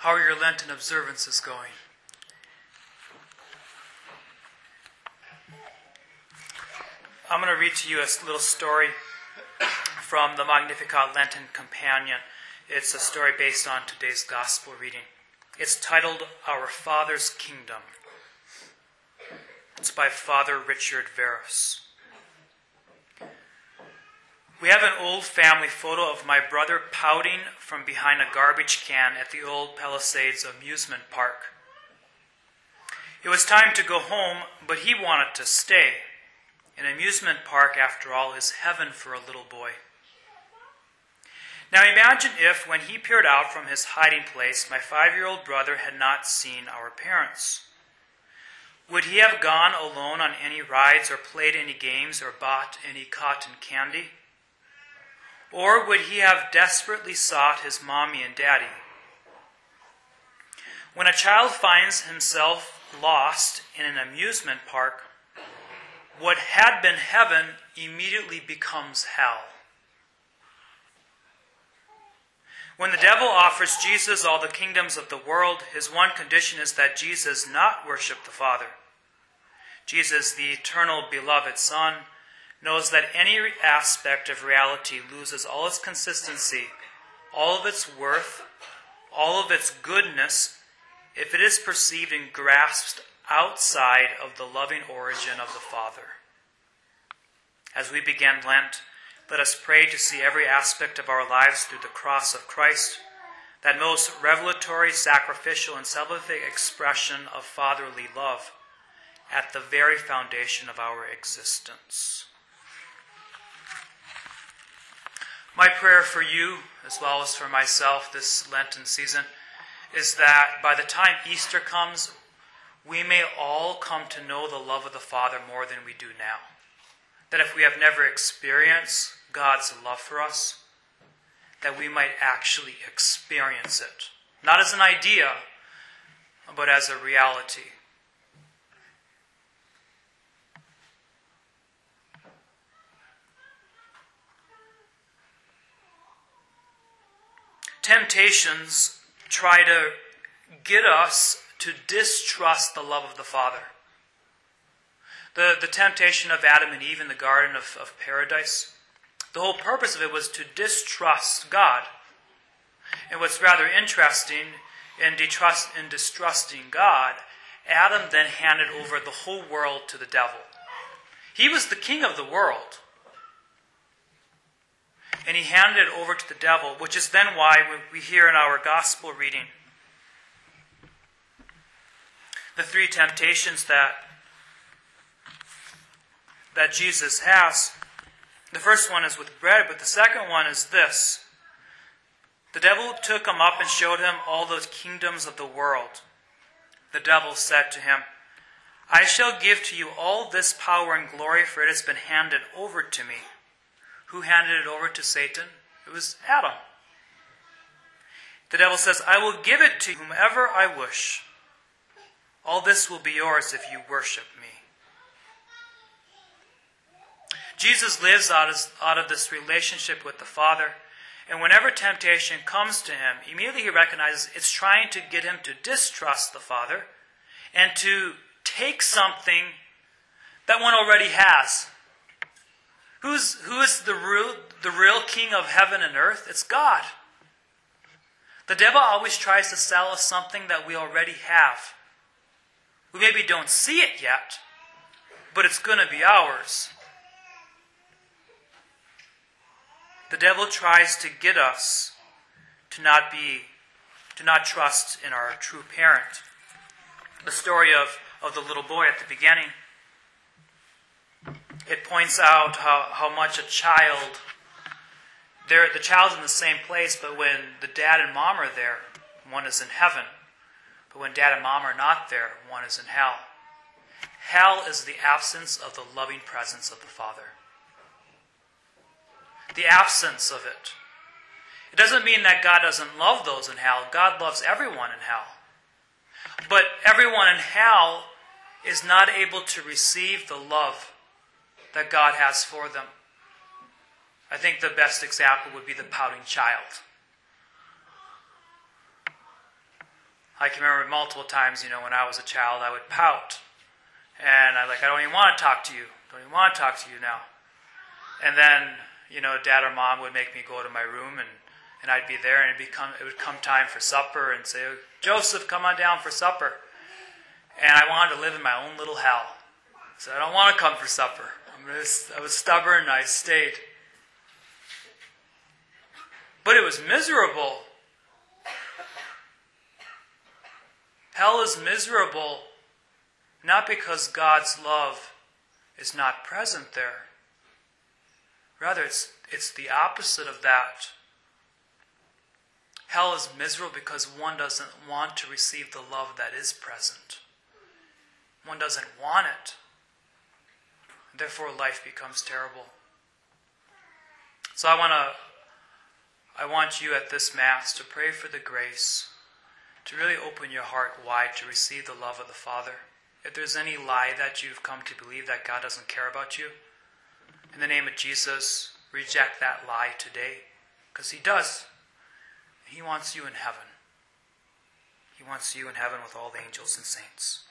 How are your Lenten observances going? I'm going to read to you a little story from the Magnificat Lenten Companion. It's a story based on today's Gospel reading. It's titled Our Father's Kingdom. It's by Father Richard Veras. We have an old family photo of my brother pouting from behind a garbage can at the old Palisades amusement park. It was time to go home, but he wanted to stay. An amusement park, after all, is heaven for a little boy. Now imagine if, when he peered out from his hiding place, my five year old brother had not seen our parents. Would he have gone alone on any rides or played any games or bought any cotton candy? Or would he have desperately sought his mommy and daddy? When a child finds himself lost in an amusement park, what had been heaven immediately becomes hell. When the devil offers Jesus all the kingdoms of the world, his one condition is that Jesus not worship the Father. Jesus, the eternal beloved Son, knows that any aspect of reality loses all its consistency, all of its worth, all of its goodness, if it is perceived and grasped outside of the loving origin of the Father. As we begin Lent, let us pray to see every aspect of our lives through the cross of Christ, that most revelatory, sacrificial, and salvific expression of fatherly love at the very foundation of our existence. My prayer for you, as well as for myself this Lenten season, is that by the time Easter comes, we may all come to know the love of the Father more than we do now. That if we have never experienced God's love for us, that we might actually experience it. Not as an idea, but as a reality. Temptations try to get us to distrust the love of the Father. The, the temptation of Adam and Eve in the Garden of, of Paradise, the whole purpose of it was to distrust God. And what's rather interesting in, detrust, in distrusting God, Adam then handed over the whole world to the devil. He was the king of the world and he handed it over to the devil, which is then why we hear in our gospel reading the three temptations that that Jesus has. The first one is with bread, but the second one is this. The devil took him up and showed him all those kingdoms of the world. The devil said to him, I shall give to you all this power and glory, for it has been handed over to me. Who handed it over to Satan? It was Adam. The devil says, I will give it to whomever I wish. All this will be yours if you worship me. Jesus lives out of, out of this relationship with the Father, and whenever temptation comes to him, immediately he recognizes it's trying to get him to distrust the Father and to take something that one already has. Who's, who is the real, the real king of heaven and earth? It's God. The devil always tries to sell us something that we already have. We maybe don't see it yet, but it's going to be ours. The devil tries to get us to not be, to not trust in our true parent. The story of, of the little boy at the beginning it points out how, how much a child, there, the child's in the same place, but when the dad and mom are there, one is in heaven. But when dad and mom are not there, one is in hell. Hell is the absence of the loving presence of the Father. The absence of it. It doesn't mean that God doesn't love those in hell. God loves everyone in hell. But everyone in hell is not able to receive the love that God has for them. I think the best example would be the pouting child. I can remember multiple times, you know, when I was a child, I would pout. And I like, I don't even want to talk to you. Don't even want to talk to you now. And then, you know, dad or mom would make me go to my room and, and I'd be there and it'd it would come time for supper and say, oh, Joseph, come on down for supper. And I wanted to live in my own little hell. So I don't want to come for supper. I was stubborn I stayed. But it was miserable. Hell is miserable not because God's love is not present there. Rather, it's, it's the opposite of that. Hell is miserable because one doesn't want to receive the love that is present. One doesn't want it. Therefore, life becomes terrible. So I want to, I want you at this Mass to pray for the grace to really open your heart wide to receive the love of the Father. If there's any lie that you've come to believe that God doesn't care about you, in the name of Jesus, reject that lie today. Because He does. He wants you in heaven. He wants you in heaven with all the angels and saints.